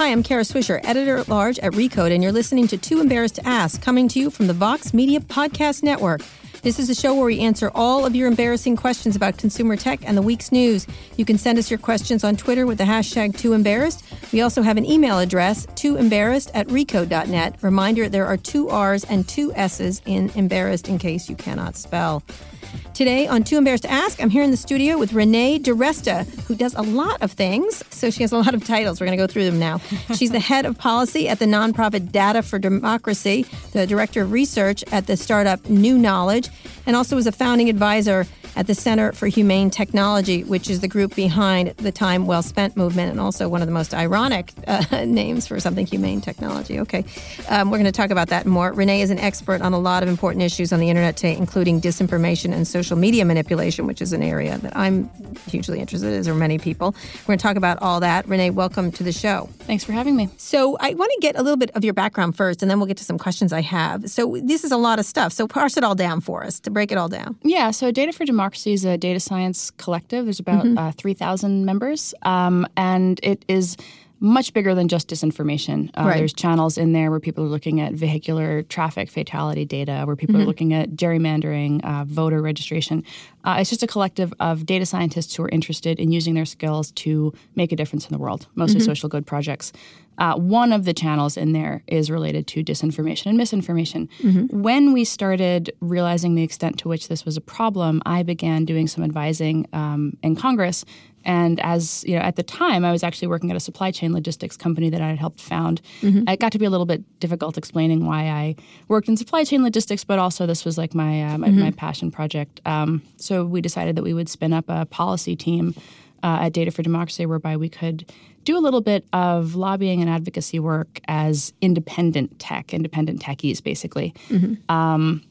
Hi, I'm Kara Swisher, editor at large at Recode, and you're listening to Too Embarrassed to Ask, coming to you from the Vox Media Podcast Network. This is a show where we answer all of your embarrassing questions about consumer tech and the week's news. You can send us your questions on Twitter with the hashtag TooEmbarrassed. We also have an email address, tooembarrassed at recode.net. Reminder, there are two R's and two S's in embarrassed in case you cannot spell. Today on Too Embarrassed to Ask, I'm here in the studio with Renee DiResta, who does a lot of things. So she has a lot of titles. We're going to go through them now. She's the head of policy at the nonprofit Data for Democracy, the director of research at the startup New Knowledge, and also was a founding advisor at the Center for Humane Technology, which is the group behind the Time Well Spent movement and also one of the most ironic uh, names for something humane technology. Okay, um, we're going to talk about that more. Renee is an expert on a lot of important issues on the internet today, including disinformation and social media manipulation, which is an area that I'm hugely interested in, as are many people. We're going to talk about all that. Renee, welcome to the show. Thanks for having me. So I want to get a little bit of your background first, and then we'll get to some questions I have. So this is a lot of stuff. So parse it all down for us to break it all down. Yeah. So Data for Democracy is a data science collective. There's about mm-hmm. uh, 3,000 members, um, and it is much bigger than just disinformation. Uh, right. There's channels in there where people are looking at vehicular traffic fatality data, where people mm-hmm. are looking at gerrymandering, uh, voter registration. Uh, it's just a collective of data scientists who are interested in using their skills to make a difference in the world, mostly mm-hmm. social good projects. Uh, one of the channels in there is related to disinformation and misinformation. Mm-hmm. When we started realizing the extent to which this was a problem, I began doing some advising um, in Congress and as you know, at the time, I was actually working at a supply chain logistics company that I had helped found. Mm-hmm. It got to be a little bit difficult explaining why I worked in supply chain logistics, but also this was like my uh, my, mm-hmm. my, passion project. Um, so we decided that we would spin up a policy team uh, at Data for Democracy, whereby we could do a little bit of lobbying and advocacy work as independent tech, independent techies, basically. Mm-hmm. Um,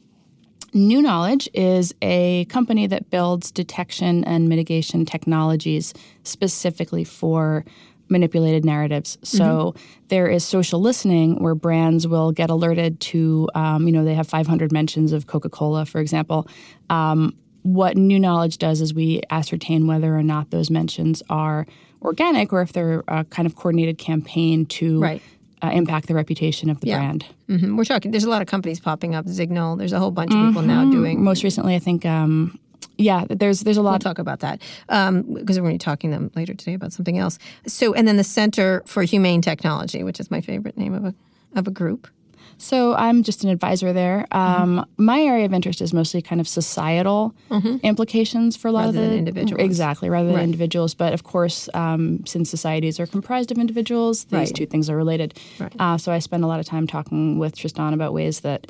New Knowledge is a company that builds detection and mitigation technologies specifically for manipulated narratives. So mm-hmm. there is social listening where brands will get alerted to, um, you know, they have 500 mentions of Coca Cola, for example. Um, what New Knowledge does is we ascertain whether or not those mentions are organic or if they're a kind of coordinated campaign to right uh, impact the reputation of the yeah. brand. Mm-hmm. We're talking. There's a lot of companies popping up. Signal. There's a whole bunch of mm-hmm. people now doing. Most recently, I think. Um, yeah, there's there's a lot. We'll talk about that because um, we're going to be talking them later today about something else. So, and then the Center for Humane Technology, which is my favorite name of a of a group. So I'm just an advisor there. Um, mm-hmm. My area of interest is mostly kind of societal mm-hmm. implications for a lot rather of the individuals. Exactly, rather right. than individuals. But of course, um, since societies are comprised of individuals, these right. two things are related. Right. Uh, so I spend a lot of time talking with Tristan about ways that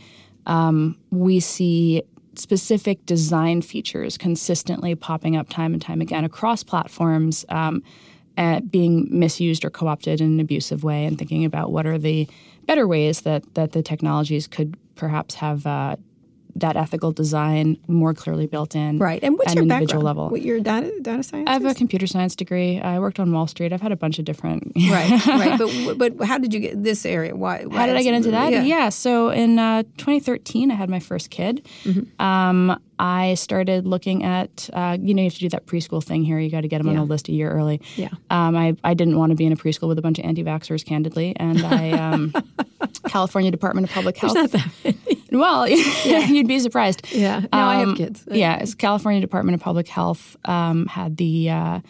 um, we see specific design features consistently popping up time and time again across platforms. Um, being misused or co-opted in an abusive way and thinking about what are the better ways that that the technologies could perhaps have uh, that ethical design more clearly built in. Right. And what's your background? level. What your data data science? I have a computer science degree. I worked on Wall Street. I've had a bunch of different. right. Right. But but how did you get this area? Why? why how did I get into that? Yeah. yeah so in uh, 2013, I had my first kid. Mm-hmm. Um, I started looking at, uh, you know, you have to do that preschool thing here. You got to get them yeah. on the list a year early. Yeah. Um, I, I didn't want to be in a preschool with a bunch of anti-vaxxers, candidly, and I, um, California Department of Public Health. There's not that many. Well, yeah. you'd be surprised. Yeah. No, um, I have um, kids. Yeah. California Department of Public Health um, had the. Uh,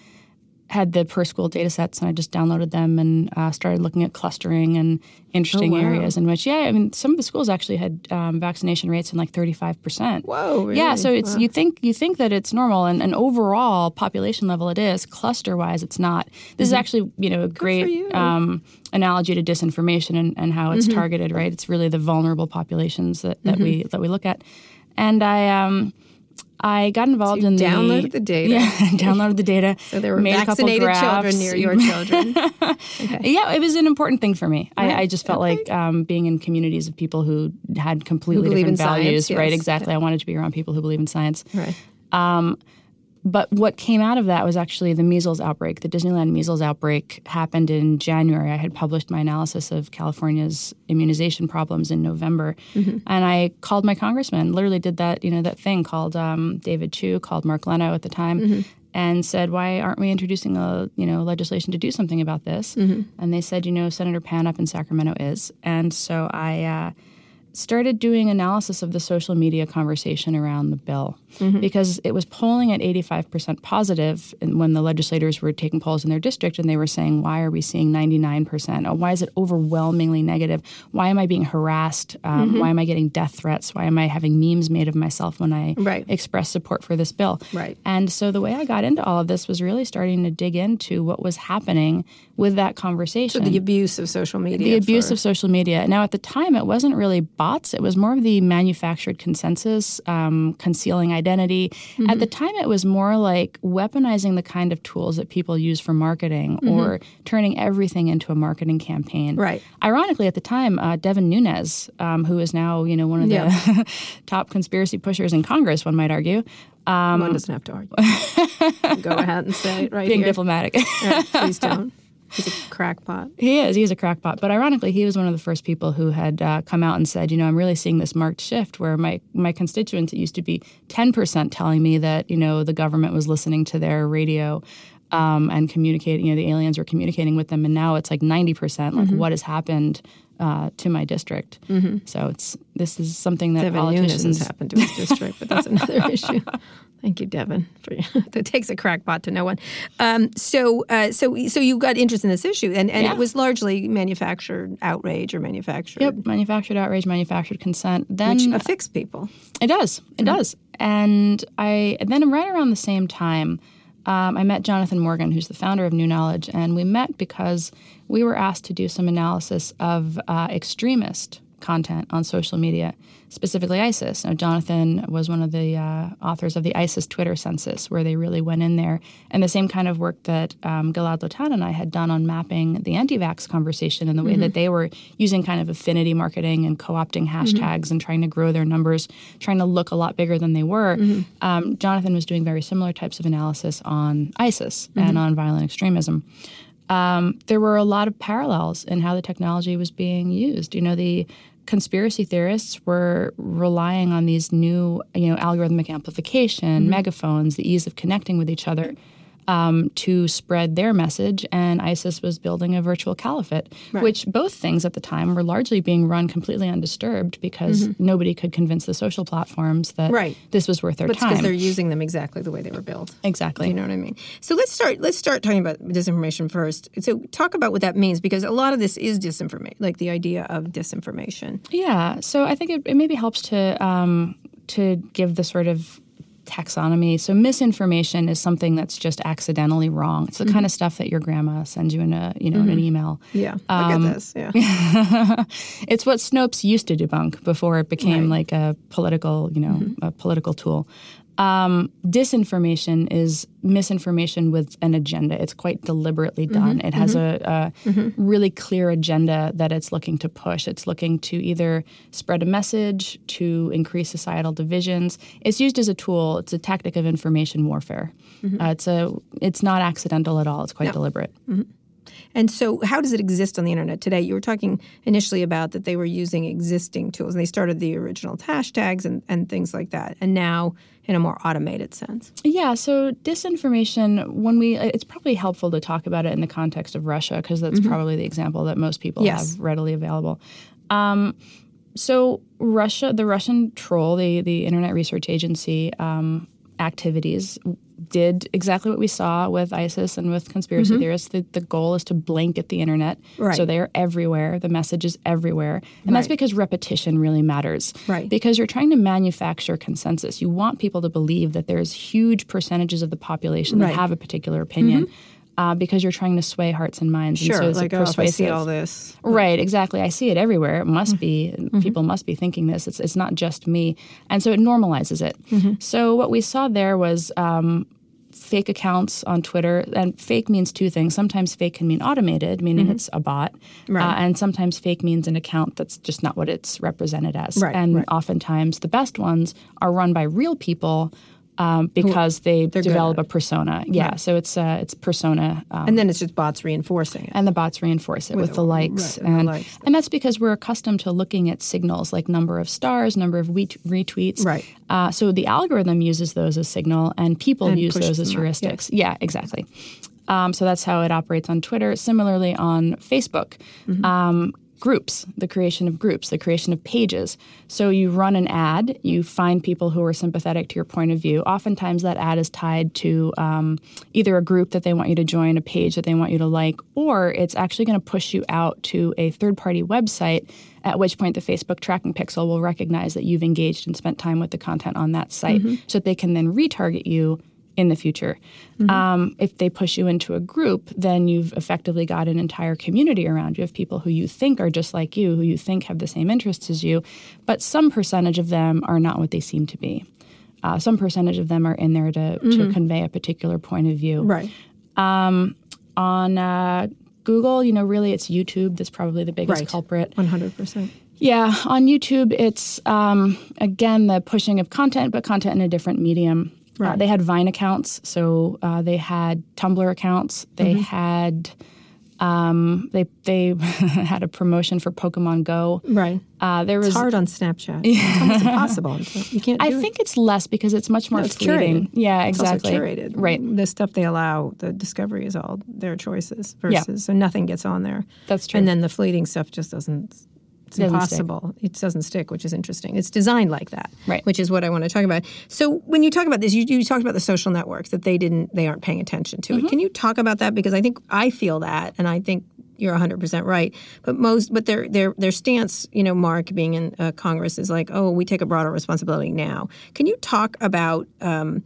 had the per school data sets and I just downloaded them and uh, started looking at clustering and interesting oh, wow. areas in which, yeah, I mean, some of the schools actually had um, vaccination rates in like 35%. Whoa, really? Yeah, so it's, wow. you think you think that it's normal and, and overall population level it is, cluster wise it's not. This mm-hmm. is actually, you know, a great um, analogy to disinformation and, and how it's mm-hmm. targeted, right? It's really the vulnerable populations that, that mm-hmm. we that we look at. And I um, I got involved so in the downloaded the data. Yeah, downloaded the data. So there were vaccinated children near your children. okay. Yeah, it was an important thing for me. Right. I, I, just felt okay. like um, being in communities of people who had completely who different values. Science, yes. Right, exactly. Yeah. I wanted to be around people who believe in science. Right. Um, but what came out of that was actually the measles outbreak. The Disneyland measles outbreak happened in January. I had published my analysis of California's immunization problems in November, mm-hmm. and I called my congressman. Literally did that, you know, that thing called um, David Chiu, called Mark Leno at the time, mm-hmm. and said, "Why aren't we introducing a you know legislation to do something about this?" Mm-hmm. And they said, "You know, Senator Pan up in Sacramento is." And so I uh, started doing analysis of the social media conversation around the bill mm-hmm. because it was polling at 85% positive when the legislators were taking polls in their district and they were saying why are we seeing 99% oh, why is it overwhelmingly negative? Why am i being harassed? Um, mm-hmm. why am i getting death threats? Why am i having memes made of myself when i right. express support for this bill? Right. And so the way i got into all of this was really starting to dig into what was happening with that conversation. So the abuse of social media the abuse for... of social media. Now at the time it wasn't really bots. It was more of the manufactured consensus, um, concealing identity. Mm-hmm. At the time, it was more like weaponizing the kind of tools that people use for marketing mm-hmm. or turning everything into a marketing campaign. Right. Ironically, at the time, uh, Devin Nunes, um, who is now you know one of the yeah. top conspiracy pushers in Congress, one might argue. Um, one doesn't have to argue. Go ahead and say it right Being here. diplomatic. yeah, please don't. He's a crackpot. He is. He's a crackpot. But ironically, he was one of the first people who had uh, come out and said, you know, I'm really seeing this marked shift where my my constituents, it used to be 10% telling me that, you know, the government was listening to their radio um, and communicating, you know, the aliens were communicating with them. And now it's like 90%. Like, mm-hmm. what has happened? Uh, to my district, mm-hmm. so it's this is something that Devin politicians happened to his district, but that's another issue. Thank you, Devin. For, it takes a crackpot to know one. Um, so, uh, so, so you got interest in this issue, and, and yeah. it was largely manufactured outrage or manufactured. Yep, manufactured outrage, manufactured consent. Then which affects people. It does. It mm-hmm. does. And I and then right around the same time, um, I met Jonathan Morgan, who's the founder of New Knowledge, and we met because we were asked to do some analysis of uh, extremist content on social media, specifically ISIS. Now, Jonathan was one of the uh, authors of the ISIS Twitter census, where they really went in there. And the same kind of work that um, Gilad Lotan and I had done on mapping the anti vax conversation and the way mm-hmm. that they were using kind of affinity marketing and co opting mm-hmm. hashtags mm-hmm. and trying to grow their numbers, trying to look a lot bigger than they were. Mm-hmm. Um, Jonathan was doing very similar types of analysis on ISIS and mm-hmm. on violent extremism. Um, there were a lot of parallels in how the technology was being used. You know, the conspiracy theorists were relying on these new, you know, algorithmic amplification, mm-hmm. megaphones, the ease of connecting with each other um, to spread their message, and ISIS was building a virtual caliphate, right. which both things at the time were largely being run completely undisturbed because mm-hmm. nobody could convince the social platforms that right. this was worth their but time. because they're using them exactly the way they were built. Exactly. You know what I mean? So let's start. Let's start talking about disinformation first. So talk about what that means because a lot of this is disinformation, like the idea of disinformation. Yeah. So I think it, it maybe helps to um, to give the sort of taxonomy. So misinformation is something that's just accidentally wrong. It's the mm-hmm. kind of stuff that your grandma sends you in a you know mm-hmm. in an mm-hmm. email. Yeah, I um, get this. Yeah, it's what Snopes used to debunk before it became right. like a political you know mm-hmm. a political tool. Um, disinformation is misinformation with an agenda. It's quite deliberately mm-hmm. done. Mm-hmm, it has mm-hmm. a, a mm-hmm. really clear agenda that it's looking to push. It's looking to either spread a message, to increase societal divisions. It's used as a tool. It's a tactic of information warfare. Mm-hmm. Uh, it's a. It's not accidental at all. It's quite no. deliberate. Mm-hmm. And so, how does it exist on the internet today? You were talking initially about that they were using existing tools, and they started the original hashtags and, and things like that. And now, in a more automated sense. Yeah. So disinformation, when we, it's probably helpful to talk about it in the context of Russia because that's mm-hmm. probably the example that most people yes. have readily available. Um, so Russia, the Russian troll, the the Internet Research Agency um, activities did exactly what we saw with ISIS and with conspiracy mm-hmm. theorists. The, the, goal is to blanket the internet. Right. So they are everywhere. The message is everywhere. And right. that's because repetition really matters. Right. Because you're trying to manufacture consensus. You want people to believe that there's huge percentages of the population right. that have a particular opinion. Mm-hmm. Uh, because you're trying to sway hearts and minds. Sure, and so like. Oh, I see all this. Right, exactly. I see it everywhere. It must mm-hmm. be. Mm-hmm. People must be thinking this. It's, it's not just me. And so it normalizes it. Mm-hmm. So what we saw there was um, fake accounts on Twitter, and fake means two things. Sometimes fake can mean automated, meaning mm-hmm. it's a bot, right. uh, and sometimes fake means an account that's just not what it's represented as. Right, and right. oftentimes the best ones are run by real people. Um, because they develop a persona. Yeah, right. so it's uh, it's persona, um, and then it's just bots reinforcing it, and the bots reinforce it with, with the likes, right, and and, likes. and that's because we're accustomed to looking at signals like number of stars, number of retweets. Right. Uh, so the algorithm uses those as signal, and people and use those as heuristics. yeah. yeah, exactly. Um, so that's how it operates on Twitter. Similarly, on Facebook, mm-hmm. um, groups, the creation of groups, the creation of pages. So you run an ad, you find people who are sympathetic to your point of view. Oftentimes, that ad is tied to um, either a group that they want you to join, a page that they want you to like, or it's actually going to push you out to a third party website. At which point, the Facebook tracking pixel will recognize that you've engaged and spent time with the content on that site mm-hmm. so that they can then retarget you in the future. Mm-hmm. Um, if they push you into a group, then you've effectively got an entire community around you of people who you think are just like you, who you think have the same interests as you, but some percentage of them are not what they seem to be. Uh, some percentage of them are in there to, mm-hmm. to convey a particular point of view. Right. Um, on uh, Google, you know, really it's YouTube that's probably the biggest right. culprit. 100%. Yeah, on YouTube, it's um, again the pushing of content, but content in a different medium. Uh, right. Uh, they had Vine accounts, so uh, they had Tumblr accounts. They mm-hmm. had um, they they had a promotion for Pokemon Go. Right. Uh, there was it's hard on Snapchat. it's almost impossible. You can't. I think it. it's less because it's much more no, it's fleeting. Curated. Yeah, exactly. Curated. Right. The stuff they allow, the discovery is all their choices versus yeah. so nothing gets on there. That's true. And then the fleeting stuff just doesn't it's doesn't impossible. Stick. It doesn't stick, which is interesting. It's designed like that, right? Which is what I want to talk about. So when you talk about this, you, you talked about the social networks that they didn't, they aren't paying attention to mm-hmm. it. Can you talk about that? Because I think I feel that, and I think you're 100% right. But most, but their their their stance, you know, Mark being in uh, Congress is like, oh, we take a broader responsibility now. Can you talk about um,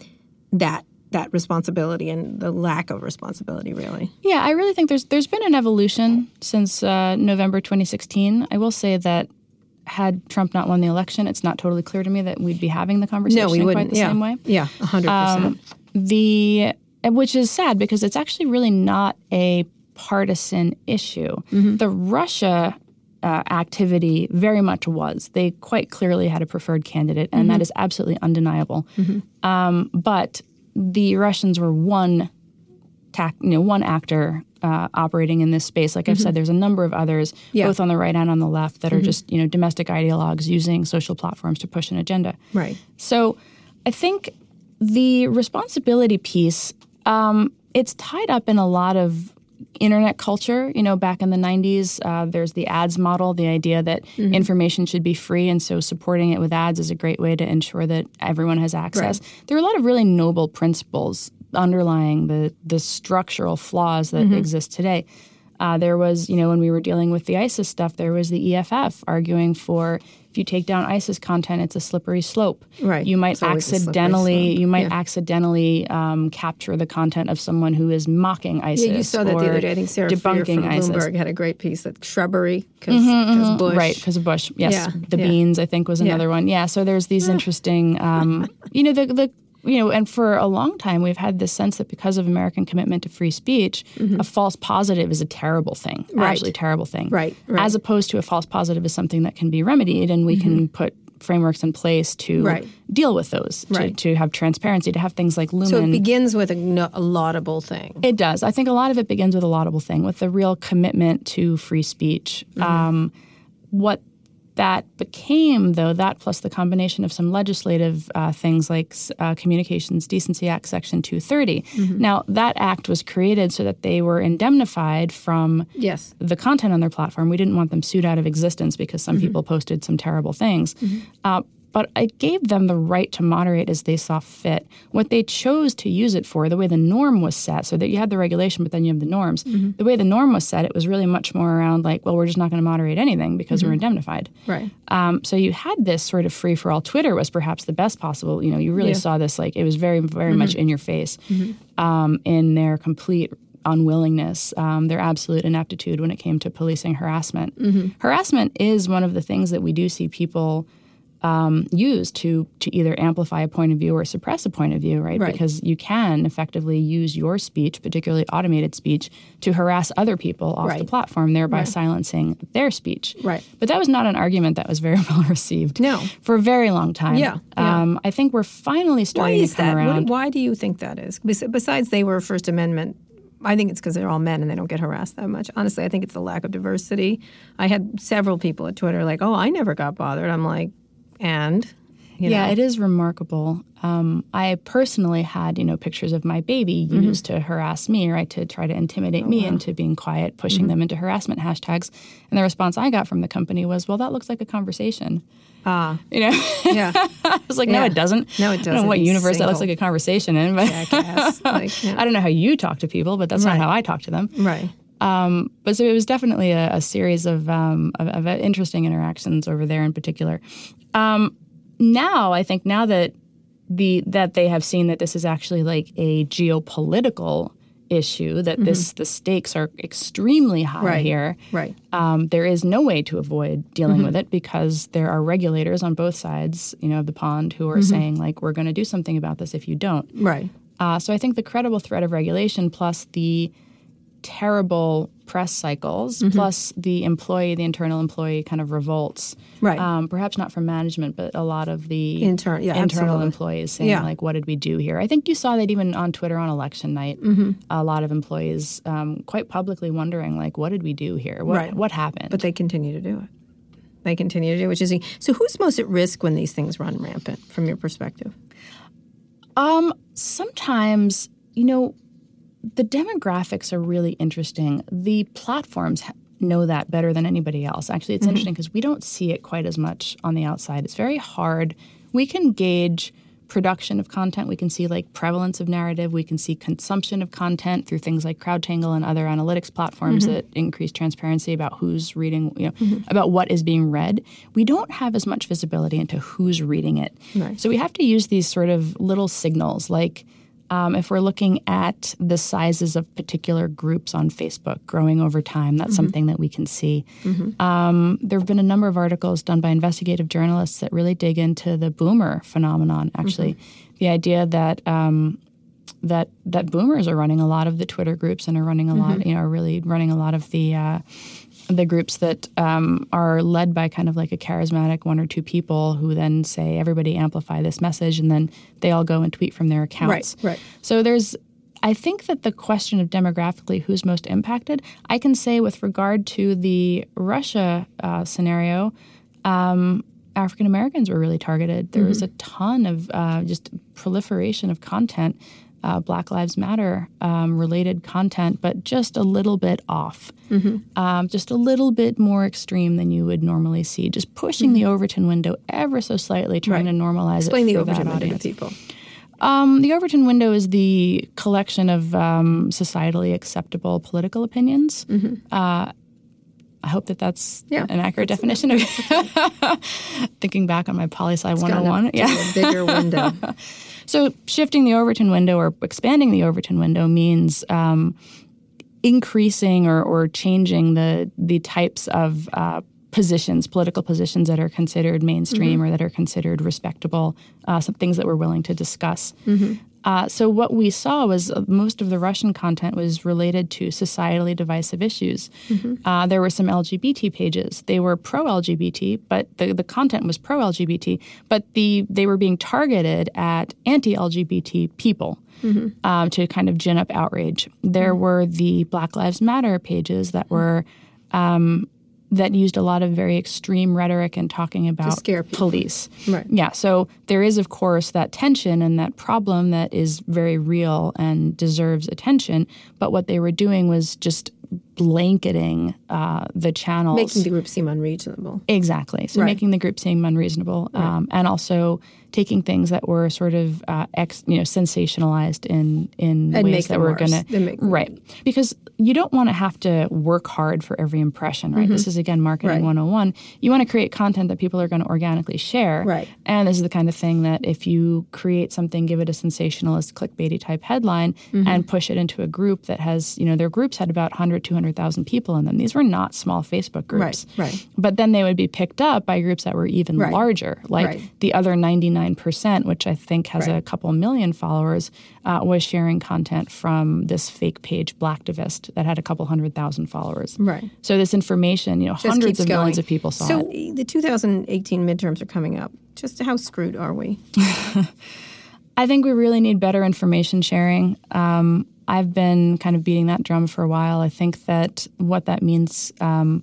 that that responsibility and the lack of responsibility really yeah i really think there's there's been an evolution since uh, november 2016 i will say that had trump not won the election it's not totally clear to me that we'd be having the conversation no, we wouldn't. the yeah. same way yeah 100% um, the which is sad because it's actually really not a partisan issue mm-hmm. the russia uh, activity very much was. They quite clearly had a preferred candidate, and mm-hmm. that is absolutely undeniable. Mm-hmm. Um, but the Russians were one tac- you know, one actor uh, operating in this space. Like I've said, mm-hmm. there's a number of others, yeah. both on the right and on the left, that mm-hmm. are just you know domestic ideologues using social platforms to push an agenda. Right. So I think the responsibility piece um, it's tied up in a lot of internet culture. You know, back in the 90s, uh, there's the ads model, the idea that mm-hmm. information should be free. And so supporting it with ads is a great way to ensure that everyone has access. Right. There are a lot of really noble principles underlying the, the structural flaws that mm-hmm. exist today. Uh, there was, you know, when we were dealing with the ISIS stuff, there was the EFF arguing for if you take down ISIS content, it's a slippery slope. Right. You might accidentally, you might yeah. accidentally um, capture the content of someone who is mocking ISIS. Yeah, you saw that the other day. I think Sarah debunking from ISIS. Bloomberg had a great piece that shrubbery because mm-hmm, mm-hmm. Bush. Right, because of Bush. Yes, yeah, the beans I think was another one. Yeah. So there's these interesting, um, you know, the the you know, and for a long time, we've had this sense that because of American commitment to free speech, mm-hmm. a false positive is a terrible thing, right. absolutely terrible thing. Right, right, As opposed to a false positive is something that can be remedied, and we mm-hmm. can put frameworks in place to right. deal with those, to, right. to have transparency, to have things like Lumen. So it begins with a, a, laudable thing. It does. I think a lot of it begins with a laudable thing, with a real commitment to free speech. Mm-hmm. Um, what that became, though, that plus the combination of some legislative uh, things like uh, Communications Decency Act Section 230. Mm-hmm. Now, that act was created so that they were indemnified from yes. the content on their platform. We didn't want them sued out of existence because some mm-hmm. people posted some terrible things. Mm-hmm. Uh, but it gave them the right to moderate as they saw fit. What they chose to use it for, the way the norm was set, so that you had the regulation, but then you have the norms. Mm-hmm. The way the norm was set, it was really much more around like, well, we're just not going to moderate anything because mm-hmm. we're indemnified. Right. Um, so you had this sort of free for all. Twitter was perhaps the best possible. You know, you really yeah. saw this like it was very, very mm-hmm. much in your face mm-hmm. um, in their complete unwillingness, um, their absolute ineptitude when it came to policing harassment. Mm-hmm. Harassment is one of the things that we do see people um, use to to either amplify a point of view or suppress a point of view, right? Right. Because you can effectively use your speech, particularly automated speech, to harass other people off the platform, thereby Right. silencing their speech. Right. But that was not an argument that was very well received. No. For a very long time. Yeah, yeah. Um, I think we're finally Why starting is to come that? What- why do you think that is? Besides, they were First Amendment. I think it's because they're all men and they don't get harassed that much. Honestly, I think it's the lack of diversity. I had several people at Twitter like, "Oh, I never got bothered." I'm like, and you yeah, know, it is remarkable. Um, I personally had, you know, pictures of my baby Mm-hmm. used to harass me, right, to try to intimidate Oh, me into being quiet, pushing Mm-hmm. them into harassment hashtags. And the response I got from the company was, "Well, that looks like a conversation." ah, You know, yeah, I was like, "No, Yeah. it doesn't. No, it I don't know doesn't, what you universe that looks like a conversation in, but like, yeah. I don't know how you talk to people, but that's Right. not how I talk to them." right, Um, but so it was definitely a, a series of, um, of, of interesting interactions over there in particular. Um, now, I think now that the that they have seen that this is actually like a geopolitical issue, that this the stakes are extremely high Mm-hmm. Right. here. right, Um, there is no way to avoid dealing Mm-hmm. with it because there are regulators on both sides, you know, of the pond who Mm-hmm. are saying like, we're going to do something about this if you don't. right, Uh, so I think the credible threat of regulation plus the terrible press cycles Mm-hmm. plus the employee, the internal employee kind of revolts. Right. Um, perhaps not from management, but a lot of the Intern- yeah, internal absolutely. employees saying Yeah. like, "What did we do here?" I think you saw that even on Twitter on election night. Mm-hmm. A lot of employees um, quite publicly wondering like, "What did we do here? What Right. what happened?" but they continue to do it. They continue to do, it, which is so. Who's most at risk when these things run rampant, from your perspective? Um, sometimes, you know, the demographics are really interesting. The platforms know that better than anybody else. Actually, it's mm-hmm. interesting because we don't see it quite as much on the outside. It's very hard. We can gauge production of content. We can see like prevalence of narrative. We can see consumption of content through things like CrowdTangle and other analytics platforms mm-hmm. that increase transparency about who's reading, you know, mm-hmm. about what is being read. We don't have as much visibility into who's reading it. Right. So we have to use these sort of little signals like um, if we're looking at the sizes of particular groups on Facebook growing over time, that's something that we can see. Um, there have been a number of articles done by investigative journalists that really dig into the boomer phenomenon. Actually, the idea that um, that that boomers are running a lot of the Twitter groups and are running a lot, you know, are really running a lot of the uh, the groups that um, are led by kind of like a charismatic one or two people who then say everybody amplify this message, and then they all go and tweet from their accounts. Right, right. So there's. I think that the question of demographically who's most impacted, I can say with regard to the Russia uh, scenario, um, African Americans were really targeted. There was a ton of uh, just proliferation of content, uh, Black Lives Matter um, related content, but just a little bit off, um, just a little bit more extreme than you would normally see. Just pushing the Overton window ever so slightly, trying Right. to normalize Explain it the for that Overton window to people. Um, the Overton window is the collection of um, societally acceptable political opinions. Uh, I hope that that's Mm-hmm. Yeah, an accurate definition of thinking back on my poli sci 101. Yeah. a bigger window. So shifting the Overton window or expanding the Overton window means um, increasing or, or changing the the types of uh, positions, political positions that are considered mainstream or that are considered respectable, uh, some things that we're willing to discuss. Uh, so what we saw was uh, most of the Russian content was related to societally divisive issues. Uh, there were some LGBT pages. They were pro-LGBT, but the, the content was pro-LGBT, but the they were being targeted at anti-LGBT people um, to kind of gin up outrage. There were the Black Lives Matter pages that were um, that used a lot of very extreme rhetoric and talking about scare police. Right. Yeah. So there is, of course, that tension and that problem that is very real and deserves attention. But what they were doing was just blanketing uh, the channels. Making the group seem unreasonable. Exactly. So Right. making the group seem unreasonable, um, and also taking things that were sort of uh, ex, you know, sensationalized in in And ways that were going to right because you don't want to have to work hard for every impression, right? This is again marketing Mm-hmm. Right. 101. You want to create content that people are going to organically share, Right. And this is the kind of thing that if you create something, give it a sensationalist, clickbaity type headline, Mm-hmm. and push it into a group that has, you know, their groups had about 100, 200 200,000 people in them. These were not small Facebook groups. Right, right. But then they would be picked up by groups that were even right. larger, like right. the other 99%, which I think has right. a couple million followers, uh, was sharing content from this fake page, Blacktivist, that had a couple hundred thousand followers. Right. So this information, you know, Just hundreds of going. millions of people saw so it. So the 2018 midterms are coming up. Just how screwed are we? I think we really need better information sharing. Um, I've been kind of beating that drum for a while. I think that what that means, um,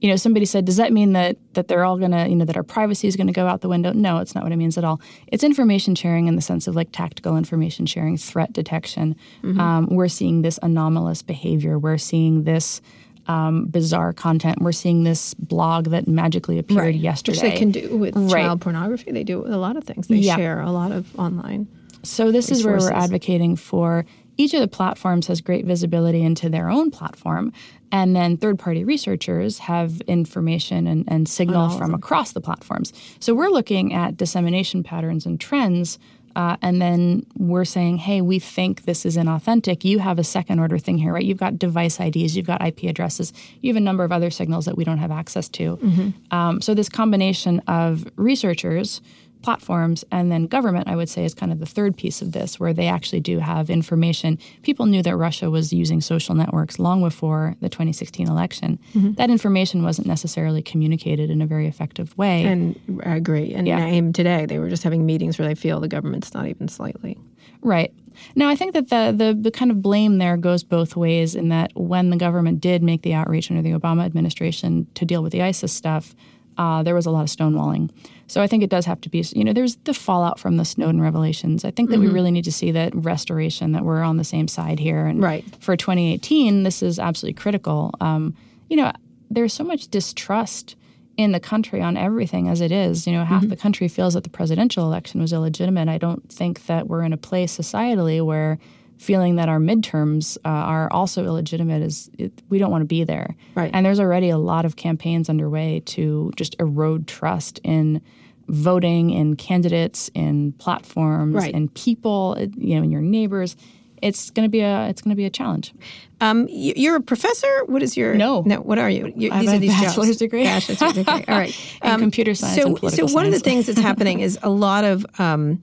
you know, somebody said, does that mean that that they're all going to, you know, that our privacy is going to go out the window? No, it's not what it means at all. It's information sharing in the sense of like tactical information sharing, threat detection. Mm-hmm. Um, we're seeing this anomalous behavior. We're seeing this um, bizarre content. We're seeing this blog that magically appeared right. yesterday. Which they can do with right. child pornography. They do with a lot of things. They share a lot of online. So this resources. is where we're advocating for each of the platforms has great visibility into their own platform. And then third party researchers have information and, and signal from across the platforms. So we're looking at dissemination patterns and trends uh, and then we're saying, hey, we think this is inauthentic. You have a second order thing here, right? You've got device IDs, you've got IP addresses, you have a number of other signals that we don't have access to. Mm-hmm. Um, so, this combination of researchers platforms and then government i would say is kind of the third piece of this where they actually do have information. People knew that russia was using social networks long before the 2016 election. Mm-hmm. that information wasn't necessarily communicated in a very effective way. And i agree. And yeah. today they were just having meetings where they feel the government's not even slightly. Right. Now, I think that the, the, the kind of blame there goes both ways in that when the government did make the outreach under the Obama administration to deal with the ISIS stuff, uh, there was a lot of stonewalling. So I think it does have to be, you know, there's the fallout from the Snowden revelations. I think that mm-hmm. we really need to see that restoration, that we're on the same side here. And right. for 2018, this is absolutely critical. Um, you know, there's so much distrust in the country on everything as it is. You know, half mm-hmm. the country feels that the presidential election was illegitimate. I don't think that we're in a place societally where feeling that our midterms uh, are also illegitimate is it, we don't want to be there. Right. And there's already a lot of campaigns underway to just erode trust in voting, in candidates, in platforms, right. in people, you know, in your neighbors. It's going to be a it's going to be a challenge. Um, you're a professor. What is your no? No. What are you? You're, these are these bachelor's jobs. degree. Bachelor's degree. All right. Um, computer science. So, so one science. of the things that's happening is a lot of um,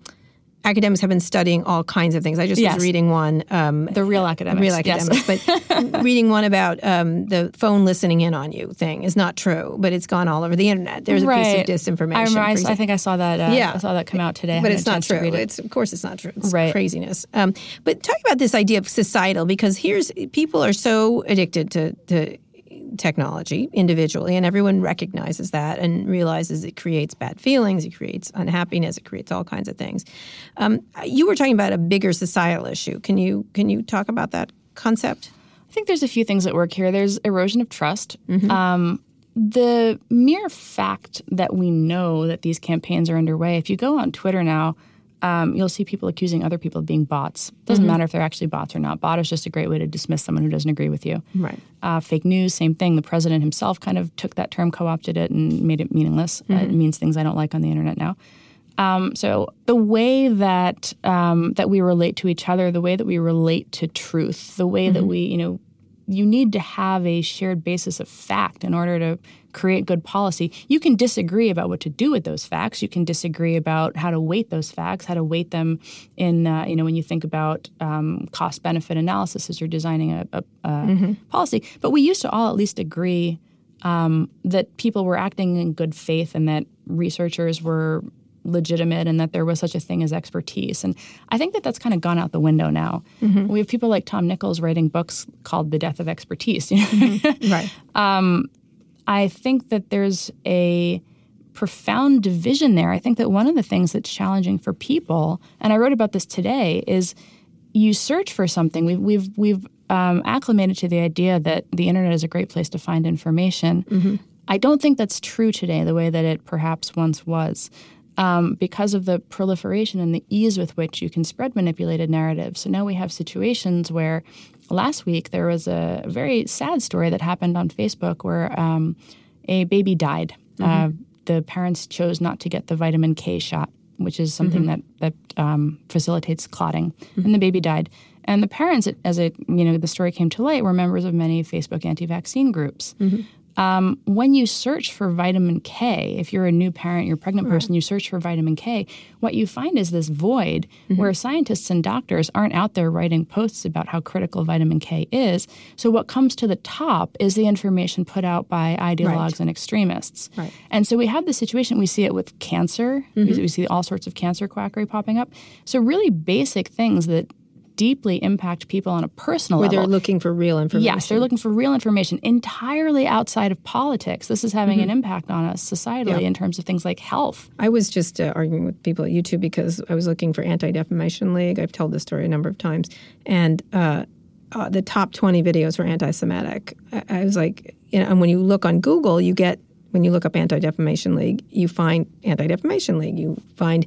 academics have been studying all kinds of things. I just yes. was reading one. Um, the real academics. Real academics. Yes. but reading one about um, the phone listening in on you thing is not true, but it's gone all over the internet. There's a piece of disinformation. I, remember, I, I, think I saw that. Uh, yeah. I saw that come out today. But it's not true. It. It's, of course, it's not true. It's right. craziness. Um, but talk about this idea of societal, because here's people are so addicted to, to technology individually, and everyone recognizes that and realizes it creates bad feelings, it creates unhappiness, it creates all kinds of things. Um, you were talking about a bigger societal issue. Can you can you talk about that concept? I think there's a few things at work here. There's erosion of trust. Mm-hmm. Um, the mere fact that we know that these campaigns are underway, if you go on Twitter now, um, you'll see people accusing other people of being bots. Doesn't mm-hmm. matter if they're actually bots or not. Bot is just a great way to dismiss someone who doesn't agree with you. Right. Uh, fake news, same thing. The president himself kind of took that term, co-opted it, and made it meaningless. Mm-hmm. Uh, it means things I don't like on the internet now. Um, so the way that um, that we relate to each other, the way that we relate to truth, the way mm-hmm. that we, you know, you need to have a shared basis of fact in order to create good policy. You can disagree about what to do with those facts. You can disagree about how to weight those facts, how to weight them in, uh, you know, when you think about um, cost benefit analysis as you're designing a, a, a mm-hmm. policy. But we used to all at least agree um, that people were acting in good faith and that researchers were legitimate and that there was such a thing as expertise. And I think that that's kind of gone out the window now. Mm-hmm. We have people like Tom Nichols writing books called The Death of Expertise. mm-hmm. Right. Um, I think that there's a profound division there. I think that one of the things that's challenging for people, and I wrote about this today, is you search for something. We've we've we've um, acclimated to the idea that the internet is a great place to find information. Mm-hmm. I don't think that's true today, the way that it perhaps once was um, because of the proliferation and the ease with which you can spread manipulated narratives. So now we have situations where last week there was a very sad story that happened on Facebook where um, a baby died. Mm-hmm. Uh, the parents chose not to get the vitamin K shot, which is something mm-hmm. that that um, facilitates clotting, mm-hmm. and the baby died. And the parents, as it you know the story came to light, were members of many Facebook anti-vaccine groups. Um, when you search for vitamin K, if you're a new parent, you're a pregnant person, you search for vitamin K, what you find is this void mm-hmm. where scientists and doctors aren't out there writing posts about how critical vitamin K is. So what comes to the top is the information put out by ideologues right. and extremists. Right. And so we have this situation, we see it with cancer, mm-hmm. we see all sorts of cancer quackery popping up. So really basic things that deeply impact people on a personal level. Where level. they're looking for real information. Yes, they're looking for real information entirely outside of politics. This is having mm-hmm. an impact on us societally yeah. in terms of things like health. I was just uh, arguing with people at YouTube because I was looking for Anti Defamation League. I've told this story a number of times. And uh, uh, the top 20 videos were anti Semitic. I, I was like, you know, and when you look on Google, you get when you look up Anti Defamation League, you find Anti Defamation League. You find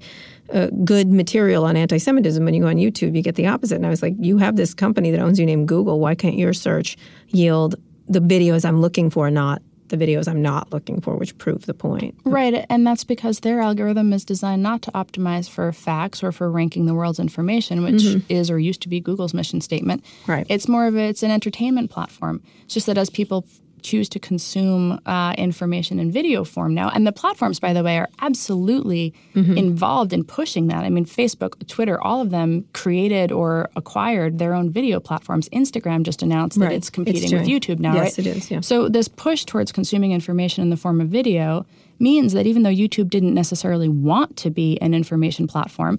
uh, good material on anti Semitism. When you go on YouTube, you get the opposite. And I was like, you have this company that owns you named Google. Why can't your search yield the videos I'm looking for, not the videos I'm not looking for, which prove the point. Right, and that's because their algorithm is designed not to optimize for facts or for ranking the world's information, which mm-hmm. is or used to be Google's mission statement. Right. It's more of a, it's an entertainment platform. It's just that as people choose to consume uh, information in video form now. And the platforms, by the way, are absolutely mm-hmm. involved in pushing that. I mean, Facebook, Twitter, all of them created or acquired their own video platforms. Instagram just announced that it's competing it's with YouTube now, yes, right? it is. Yeah. So this push towards consuming information in the form of video means that even though YouTube didn't necessarily want to be an information platform,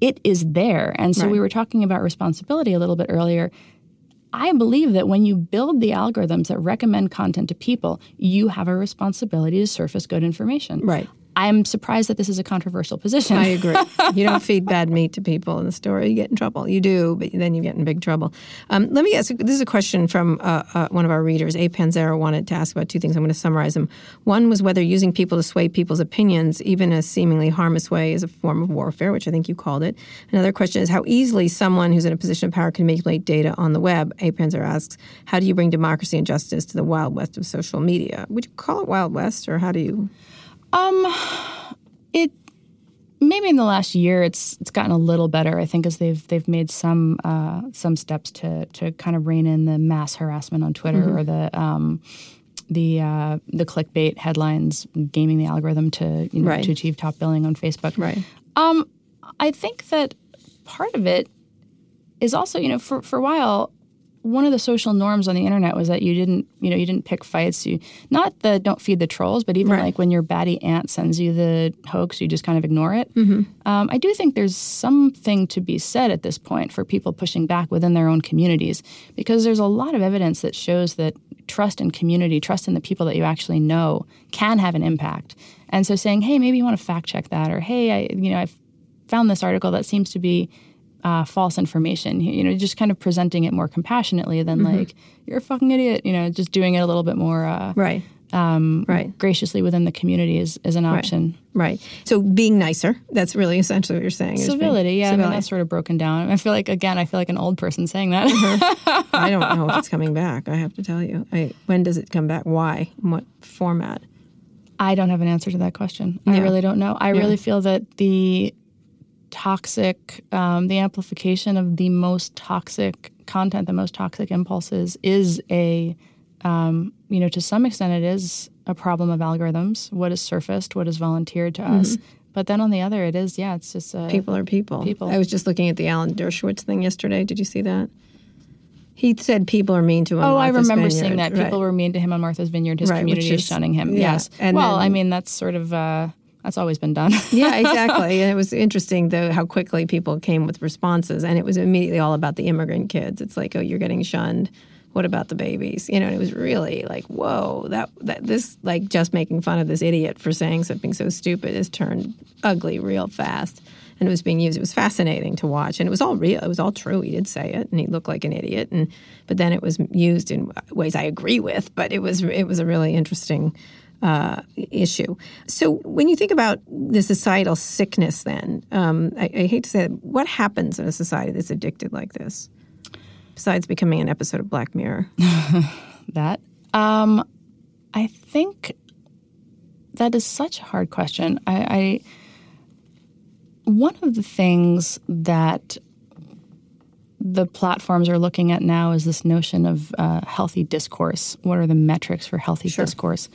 it is there. And so right. we were talking about responsibility a little bit earlier. I believe that when you build the algorithms that recommend content to people, you have a responsibility to surface good information. Right. I'm surprised that this is a controversial position. I agree. you don't feed bad meat to people in the store, you get in trouble. You do, but then you get in big trouble. Um, let me ask this is a question from uh, uh, one of our readers. A. Panzera wanted to ask about two things. I'm going to summarize them. One was whether using people to sway people's opinions, even a seemingly harmless way, is a form of warfare, which I think you called it. Another question is how easily someone who's in a position of power can manipulate data on the web. A. Panzera asks, how do you bring democracy and justice to the wild west of social media? Would you call it wild west, or how do you? Um, it maybe in the last year it's it's gotten a little better. I think as they've they've made some uh, some steps to to kind of rein in the mass harassment on Twitter mm-hmm. or the um, the uh, the clickbait headlines gaming the algorithm to you know right. to achieve top billing on Facebook. Right. Um, I think that part of it is also you know for for a while one of the social norms on the internet was that you didn't, you know, you didn't pick fights. You not the don't feed the trolls, but even right. like when your batty aunt sends you the hoax, you just kind of ignore it. Mm-hmm. Um, I do think there's something to be said at this point for people pushing back within their own communities because there's a lot of evidence that shows that trust in community, trust in the people that you actually know, can have an impact. And so saying, hey, maybe you want to fact check that, or hey, I, you know, I found this article that seems to be uh, false information. You know, just kind of presenting it more compassionately than mm-hmm. like you're a fucking idiot. You know, just doing it a little bit more uh, right. Um, right. graciously within the community is, is an option. Right. right. So being nicer, that's really essentially what you're saying. Civility, yeah. Civility. I mean, that's sort of broken down. I feel like, again, I feel like an old person saying that. mm-hmm. I don't know if it's coming back, I have to tell you. I, when does it come back? Why? In what format? I don't have an answer to that question. Yeah. I really don't know. I yeah. really feel that the toxic, um, the amplification of the most toxic content, the most toxic impulses is a, um, you know, to some extent it is a problem of algorithms. What is surfaced, what is volunteered to mm-hmm. us. But then on the other, it is, yeah, it's just a, people are people. People. I was just looking at the Alan Dershowitz thing yesterday. Did you see that? He said people are mean to him. Oh, I remember Vineyard. seeing that. People right. were mean to him on Martha's Vineyard. His right, community is, is shunning him. Yeah. Yes. And well, then, I mean, that's sort of. Uh, that's always been done. yeah, exactly. And it was interesting though how quickly people came with responses, and it was immediately all about the immigrant kids. It's like, oh, you're getting shunned. What about the babies? You know, and it was really like, whoa, that that this like just making fun of this idiot for saying something so stupid has turned ugly real fast. And it was being used. It was fascinating to watch, and it was all real. It was all true. He did say it, and he looked like an idiot. And but then it was used in ways I agree with. But it was it was a really interesting uh, issue. So when you think about the societal sickness, then um, I, I, hate to say it, what happens in a society that's addicted like this, besides becoming an episode of Black Mirror? that um, I think that is such a hard question. I, I one of the things that the platforms are looking at now is this notion of uh, healthy discourse. What are the metrics for healthy sure. discourse?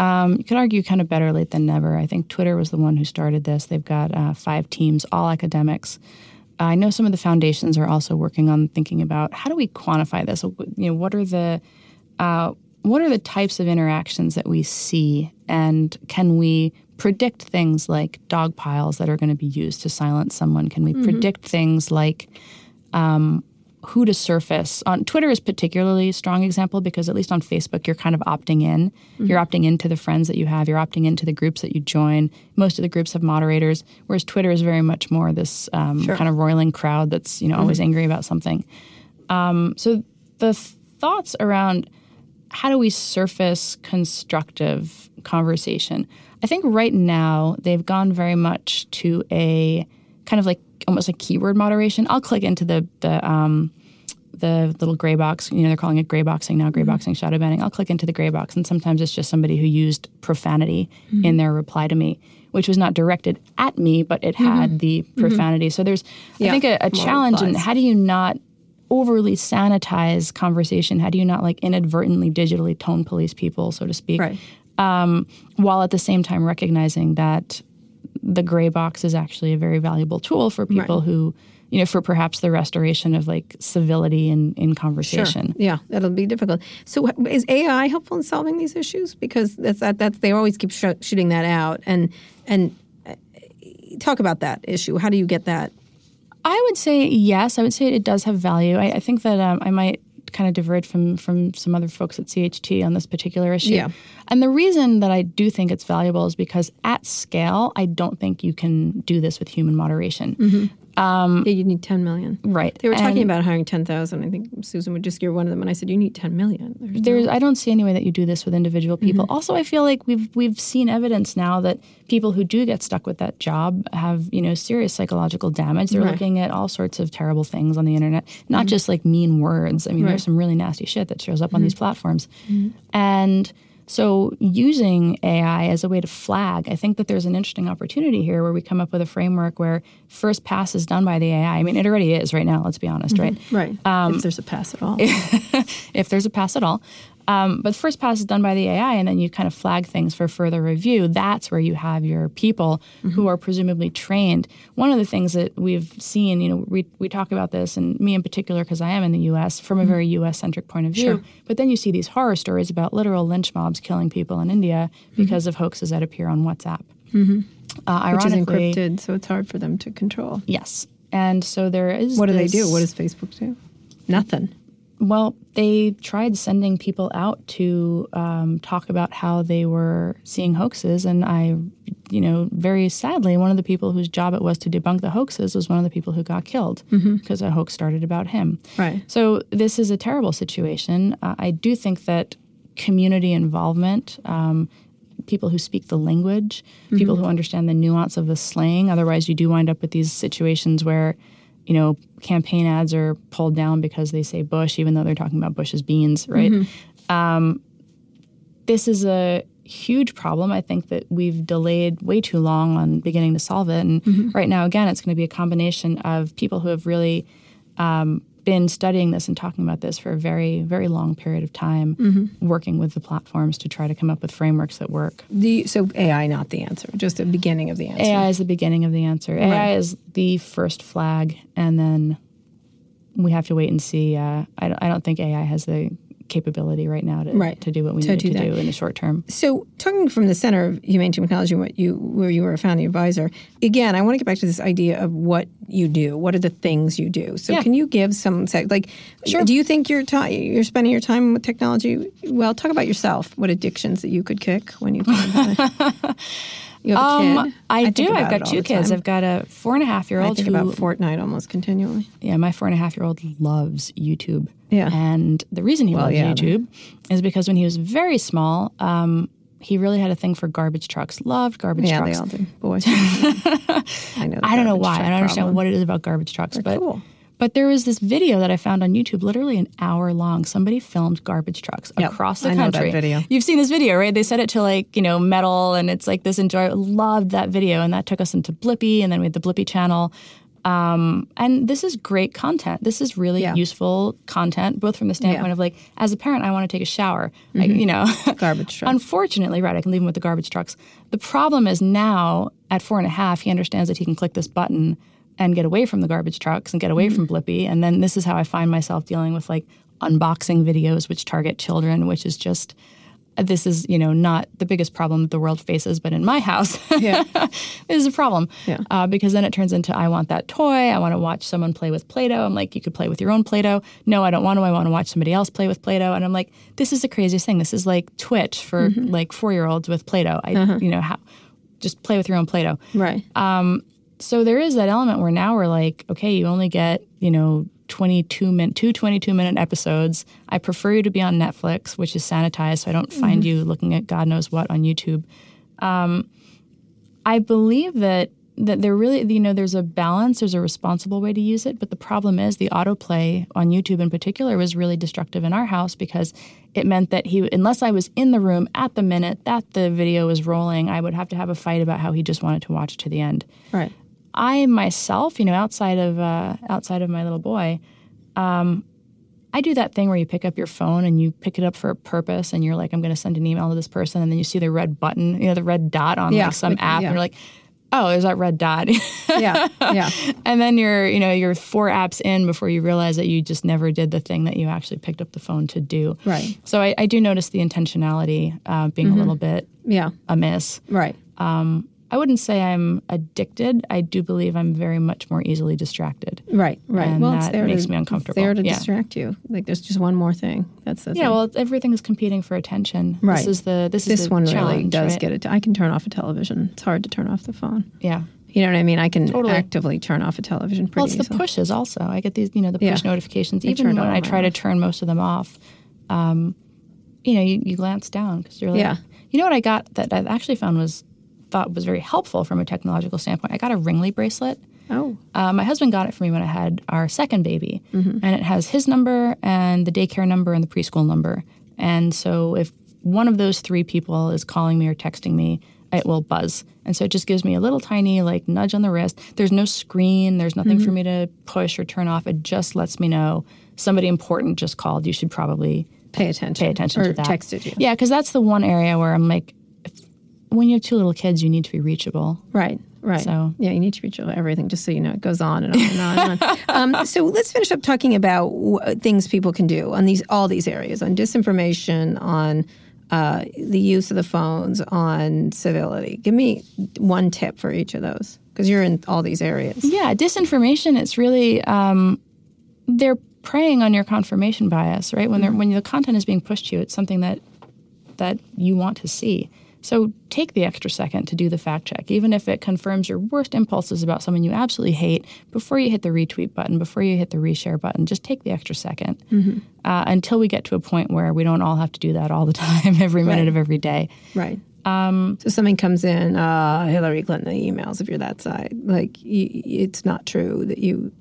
Um, you could argue kind of better late than never. I think Twitter was the one who started this. They've got uh, five teams, all academics. I know some of the foundations are also working on thinking about how do we quantify this. You know, what are the uh, what are the types of interactions that we see, and can we predict things like dog piles that are going to be used to silence someone? Can we mm-hmm. predict things like um, who to surface? On Twitter is particularly a strong example because at least on Facebook you're kind of opting in. Mm-hmm. You're opting into the friends that you have. You're opting into the groups that you join. Most of the groups have moderators, whereas Twitter is very much more this um, sure. kind of roiling crowd that's you know mm-hmm. always angry about something. Um, so the thoughts around how do we surface constructive conversation? I think right now they've gone very much to a kind of like almost like keyword moderation. I'll click into the the um, the little gray box. You know, they're calling it gray boxing now, gray mm-hmm. boxing, shadow banning. I'll click into the gray box, and sometimes it's just somebody who used profanity mm-hmm. in their reply to me, which was not directed at me, but it had mm-hmm. the mm-hmm. profanity. So there's, yeah. I think, a, a challenge in how do you not overly sanitize conversation? How do you not like inadvertently digitally tone police people, so to speak? Right um, while at the same time recognizing that the gray box is actually a very valuable tool for people right. who you know, for perhaps the restoration of like civility in, in conversation. Sure. Yeah, that'll be difficult. So, is AI helpful in solving these issues? Because that's that, that's they always keep sh- shooting that out, and and uh, talk about that issue. How do you get that? I would say yes. I would say it does have value. I, I think that um, I might kind of diverge from from some other folks at CHT on this particular issue. Yeah. And the reason that I do think it's valuable is because at scale, I don't think you can do this with human moderation. Mm-hmm. Um, yeah, you need 10 million. Right. They were talking about hiring 10,000. I think Susan would just give one of them, and I said, "You need 10 million. There's, there's no... I don't see any way that you do this with individual people. Mm-hmm. Also, I feel like we've we've seen evidence now that people who do get stuck with that job have you know serious psychological damage. They're right. looking at all sorts of terrible things on the internet, not mm-hmm. just like mean words. I mean, right. there's some really nasty shit that shows up mm-hmm. on these platforms, mm-hmm. and so, using AI as a way to flag, I think that there's an interesting opportunity here where we come up with a framework where first pass is done by the AI. I mean, it already is right now, let's be honest, mm-hmm. right? Right. Um, if there's a pass at all. if there's a pass at all. Um, but first pass is done by the AI, and then you kind of flag things for further review. That's where you have your people mm-hmm. who are presumably trained. One of the things that we've seen, you know, we, we talk about this, and me in particular, because I am in the U.S., from a mm-hmm. very U.S. centric point of view. Sure. But then you see these horror stories about literal lynch mobs killing people in India mm-hmm. because of hoaxes that appear on WhatsApp. Mm-hmm. Uh, Which is encrypted, so it's hard for them to control. Yes. And so there is. What do they do? What does Facebook do? Nothing. Well, they tried sending people out to um, talk about how they were seeing hoaxes, and I, you know, very sadly, one of the people whose job it was to debunk the hoaxes was one of the people who got killed mm-hmm. because a hoax started about him. Right. So this is a terrible situation. Uh, I do think that community involvement. Um, people who speak the language, mm-hmm. people who understand the nuance of the slang. Otherwise, you do wind up with these situations where you know, campaign ads are pulled down because they say Bush, even though they're talking about Bush's beans, right? Mm-hmm. Um, this is a huge problem. I think that we've delayed way too long on beginning to solve it. And mm-hmm. right now, again, it's going to be a combination of people who have really um, been studying this and talking about this for a very, very long period of time, mm-hmm. working with the platforms to try to come up with frameworks that work. The, so AI not the answer, just the beginning of the answer. AI is the beginning of the answer. Right. AI is the first flag, and then we have to wait and see. Uh, I, I don't think AI has the capability right now to, right. to do what we to need do to do in the short term. So, talking from the Center of Humane Technology, what you where you were a founding advisor, again, I want to get back to this idea of what you do. What are the things you do? So, yeah. can you give some like? Sure. Do you think you're ta- you're spending your time with technology? Well, talk about yourself. What addictions that you could kick when you You um? I, I do. I've got two kids. I've got a four and a half year old. I think who, about Fortnite almost continually. Yeah, my four and a half year old loves YouTube. Yeah. And the reason he well, loves yeah, YouTube but... is because when he was very small, um, he really had a thing for garbage trucks. Loved garbage yeah, trucks. Yeah, they all do. Boys. I know. I don't know why. I don't understand problem. what it is about garbage trucks, They're but cool. But there was this video that I found on YouTube, literally an hour long. Somebody filmed garbage trucks yep, across the I country. Know that video. You've seen this video, right? They set it to like you know metal, and it's like this enjoy. Loved that video, and that took us into Blippi, and then we had the Blippi channel. Um, and this is great content. This is really yeah. useful content, both from the standpoint yeah. of like, as a parent, I want to take a shower. Mm-hmm. I, you know, garbage truck. Unfortunately, right? I can leave him with the garbage trucks. The problem is now at four and a half, he understands that he can click this button and get away from the garbage trucks and get away mm-hmm. from Blippi. And then this is how I find myself dealing with like unboxing videos which target children, which is just this is you know not the biggest problem the world faces but in my house yeah. is a problem. Yeah. uh, because then it turns into i want that toy i want to watch someone play with play-doh. I'm like you could play with your own play-doh. No i don't want to i want to watch somebody else play with play-doh. And i'm like this is the craziest thing. This is like twitch for mm-hmm. like four-year-olds with play-doh. I uh-huh. you know how just play with your own play-doh. Right. Um, so there is that element where now we're like okay you only get you know 22 minute two 22 minute episodes. I prefer you to be on netflix which is sanitized so i don't find mm-hmm. you looking at god knows what on youtube. Um, i believe that that there really you know there's a balance there's a responsible way to use it but the problem is the autoplay on youtube in particular was really destructive in our house because it meant that he unless i was in the room at the minute that the video was rolling i would have to have a fight about how he just wanted to watch to the end. Right I myself, you know, outside of uh, outside of my little boy, um, I do that thing where you pick up your phone and you pick it up for a purpose, and you're like, I'm going to send an email to this person, and then you see the red button, you know, the red dot on yeah, like some like, app, yeah. and you're like, oh, is that red dot? yeah, yeah. And then you're, you know, you're four apps in before you realize that you just never did the thing that you actually picked up the phone to do. Right. So I, I do notice the intentionality uh, being mm-hmm. a little bit yeah amiss. Right. Um, I wouldn't say I'm addicted. I do believe I'm very much more easily distracted. Right, right. And well, that makes to, me uncomfortable. It's there to yeah. distract you. Like there's just one more thing. That's the yeah. Thing. Well, everything is competing for attention. Right. This is the this, this is the one really does right? get it. I can turn off a television. It's hard to turn off the phone. Yeah. You know what I mean? I can totally. actively turn off a television. Pretty well, it's easily. the pushes also. I get these, you know, the push yeah. notifications. Even when I try to turn most of them off, um, you know, you, you glance down because you're like, yeah. You know what I got that I actually found was thought was very helpful from a technological standpoint. I got a Ringly bracelet. Oh. Uh, my husband got it for me when I had our second baby. Mm-hmm. And it has his number and the daycare number and the preschool number. And so if one of those three people is calling me or texting me, it will buzz. And so it just gives me a little tiny like nudge on the wrist. There's no screen, there's nothing mm-hmm. for me to push or turn off. It just lets me know somebody important just called. You should probably pay attention. Pay attention or to that. texted you. Yeah, because that's the one area where I'm like, when you have two little kids, you need to be reachable. Right. Right. So yeah, you need to reach everything, just so you know, it goes on and on and on. And on. Um, so let's finish up talking about w- things people can do on these all these areas on disinformation, on uh, the use of the phones, on civility. Give me one tip for each of those because you're in all these areas. Yeah, disinformation. It's really um, they're preying on your confirmation bias, right? When mm-hmm. when the content is being pushed to you, it's something that that you want to see. So take the extra second to do the fact check, even if it confirms your worst impulses about someone you absolutely hate. Before you hit the retweet button, before you hit the reshare button, just take the extra 2nd mm-hmm. uh, until we get to a point where we don't all have to do that all the time, every minute right. of every day. Right. Um, so something comes in, uh, Hillary Clinton emails. If you're that side, like y- it's not true that you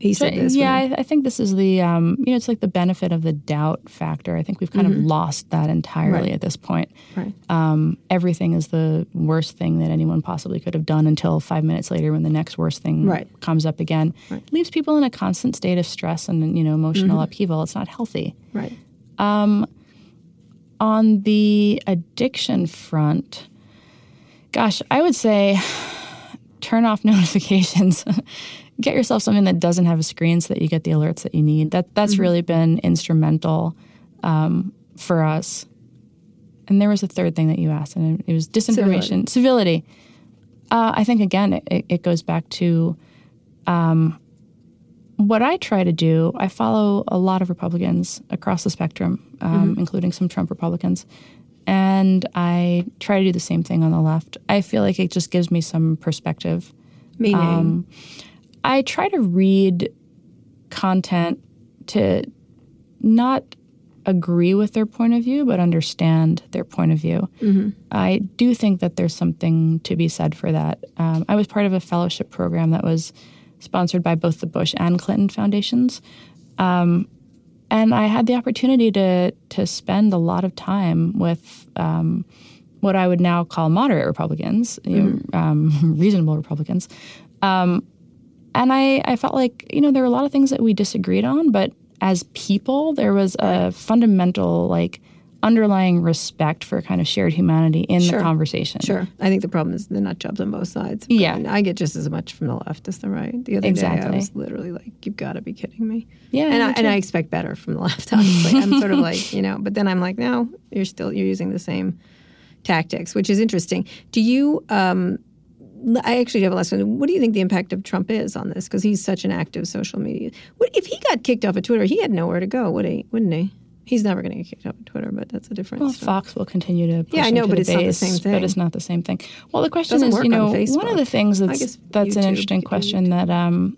he said this. Yeah, I, I, think this is the um, you know it's like the benefit of the doubt factor. I think we've kind mm-hmm. of lost that entirely right. at this point. Right. Um, everything is the worst thing that anyone possibly could have done until five minutes later when the next worst thing right. comes up again. Right. Leaves people in a constant state of stress and you know emotional mm-hmm. upheaval. It's not healthy. Right. Um, on the addiction front, gosh, I would say turn off notifications get yourself something that doesn't have a screen so that you get the alerts that you need. That that's mm-hmm. really been instrumental um, for us. And there was a third thing that you asked, and it was disinformation, civility. civility. Uh, I think again, it, it goes back to um, what I try to do. I follow a lot of Republicans across the spectrum, um, mm-hmm. including some Trump Republicans, and I try to do the same thing on the left. I feel like it just gives me some perspective. Meaning. Um, I try to read content to not agree with their point of view, but understand their point of view. Mm-hmm. I do think that there's something to be said for that. Um, I was part of a fellowship program that was sponsored by both the Bush and Clinton foundations. Um, and I had the opportunity to to spend a lot of time with um, what I would now call moderate Republicans, mm-hmm. you know, um, reasonable Republicans, um, and I, I felt like, you know, there were a lot of things that we disagreed on, but as people, there was a fundamental, like, underlying respect for kind of shared humanity in sure. the conversation. Sure. I think the problem is the nut jobs on both sides. Yeah. I get just as much from the left as the right. The other exactly. day I was literally like, you've got to be kidding me. Yeah. And I, and I expect better from the left, honestly. I'm sort of like, you know, but then I'm like, no, you're still, you're using the same tactics, which is interesting. Do you, um, I actually have a last one. What do you think the impact of Trump is on this? Because he's such an active social media. What, if he got kicked off of Twitter, he had nowhere to go, would he? Wouldn't he? He's never going to get kicked off of Twitter, but that's a different. Well, story. Fox will continue to. Push the narrative. Yeah, I know, but it's base, not the same thing. But it's not the same thing. Well, the question is, you know, on one of the things that's that's an interesting question that um,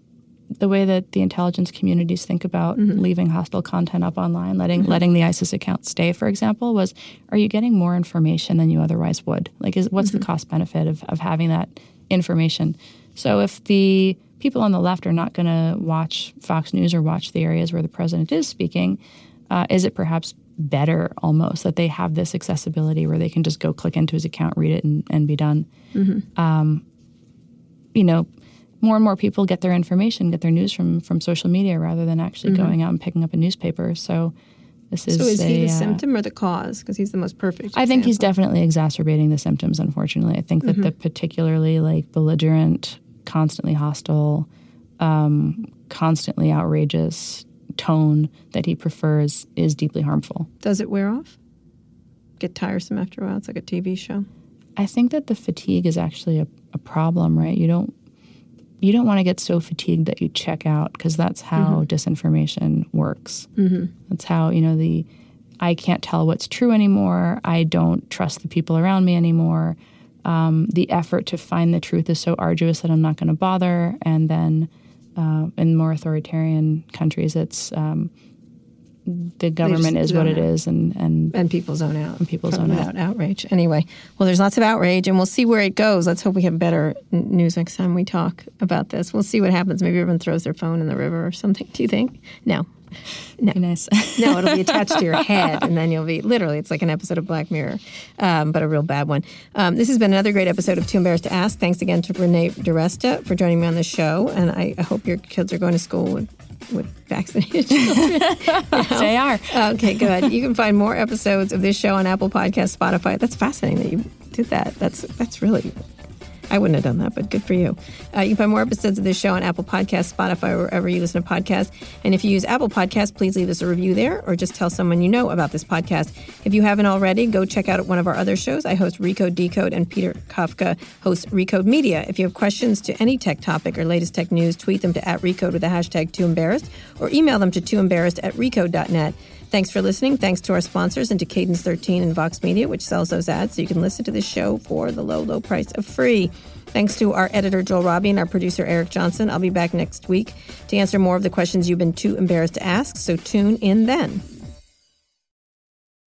the way that the intelligence communities think about mm-hmm. leaving hostile content up online, letting mm-hmm. letting the ISIS account stay, for example, was are you getting more information than you otherwise would? Like, is what's mm-hmm. the cost benefit of of having that information? So if the people on the left are not going to watch Fox News or watch the areas where the president is speaking, uh, is it perhaps better almost that they have this accessibility where they can just go click into his account, read it, and, and be done. Mm-hmm. Um, you know, more and more people get their information, get their news from from social media rather than actually mm-hmm. going out and picking up a newspaper. So this is so is a, he the uh, symptom or the cause? Because he's the most perfect. Example. I think he's definitely exacerbating the symptoms. Unfortunately, I think that mm-hmm. the particularly like belligerent, constantly hostile, um, constantly outrageous tone that he prefers is deeply harmful. Does it wear off? Get tiresome after a while? It's like a TV show. I think that the fatigue is actually a, a problem, right? You don't you don't want to get so fatigued that you check out because that's how mm-hmm. disinformation works. Mm-hmm. That's how you know the I can't tell what's true anymore. I don't trust the people around me anymore. Um, the effort to find the truth is so arduous that I'm not going to bother, and then uh, in more authoritarian countries, it's um, the government is what it out. is, and, and and people zone out. And people zone out. Outrage. Anyway, well, there's lots of outrage, and we'll see where it goes. Let's hope we have better news next time we talk about this. We'll see what happens. Maybe everyone throws their phone in the river or something. Do you think? No. No. Nice. no, it'll be attached to your head, and then you'll be literally. It's like an episode of Black Mirror, um, but a real bad one. Um, this has been another great episode of Too Embarrassed to Ask. Thanks again to Renee DiResta for joining me on the show, and I, I hope your kids are going to school with with vaccinated children. they are. Okay, good. You can find more episodes of this show on Apple Podcast, Spotify. That's fascinating that you did that. That's that's really I wouldn't have done that, but good for you. Uh, you can find more episodes of this show on Apple Podcasts, Spotify, wherever you listen to podcasts. And if you use Apple Podcasts, please leave us a review there or just tell someone you know about this podcast. If you haven't already, go check out one of our other shows. I host Recode Decode, and Peter Kafka hosts Recode Media. If you have questions to any tech topic or latest tech news, tweet them to at Recode with the hashtag Too Embarrassed or email them to tooembarrassed at recode.net. Thanks for listening. Thanks to our sponsors and to Cadence 13 and Vox Media, which sells those ads so you can listen to the show for the low, low price of free. Thanks to our editor, Joel Robbie, and our producer, Eric Johnson. I'll be back next week to answer more of the questions you've been too embarrassed to ask, so tune in then.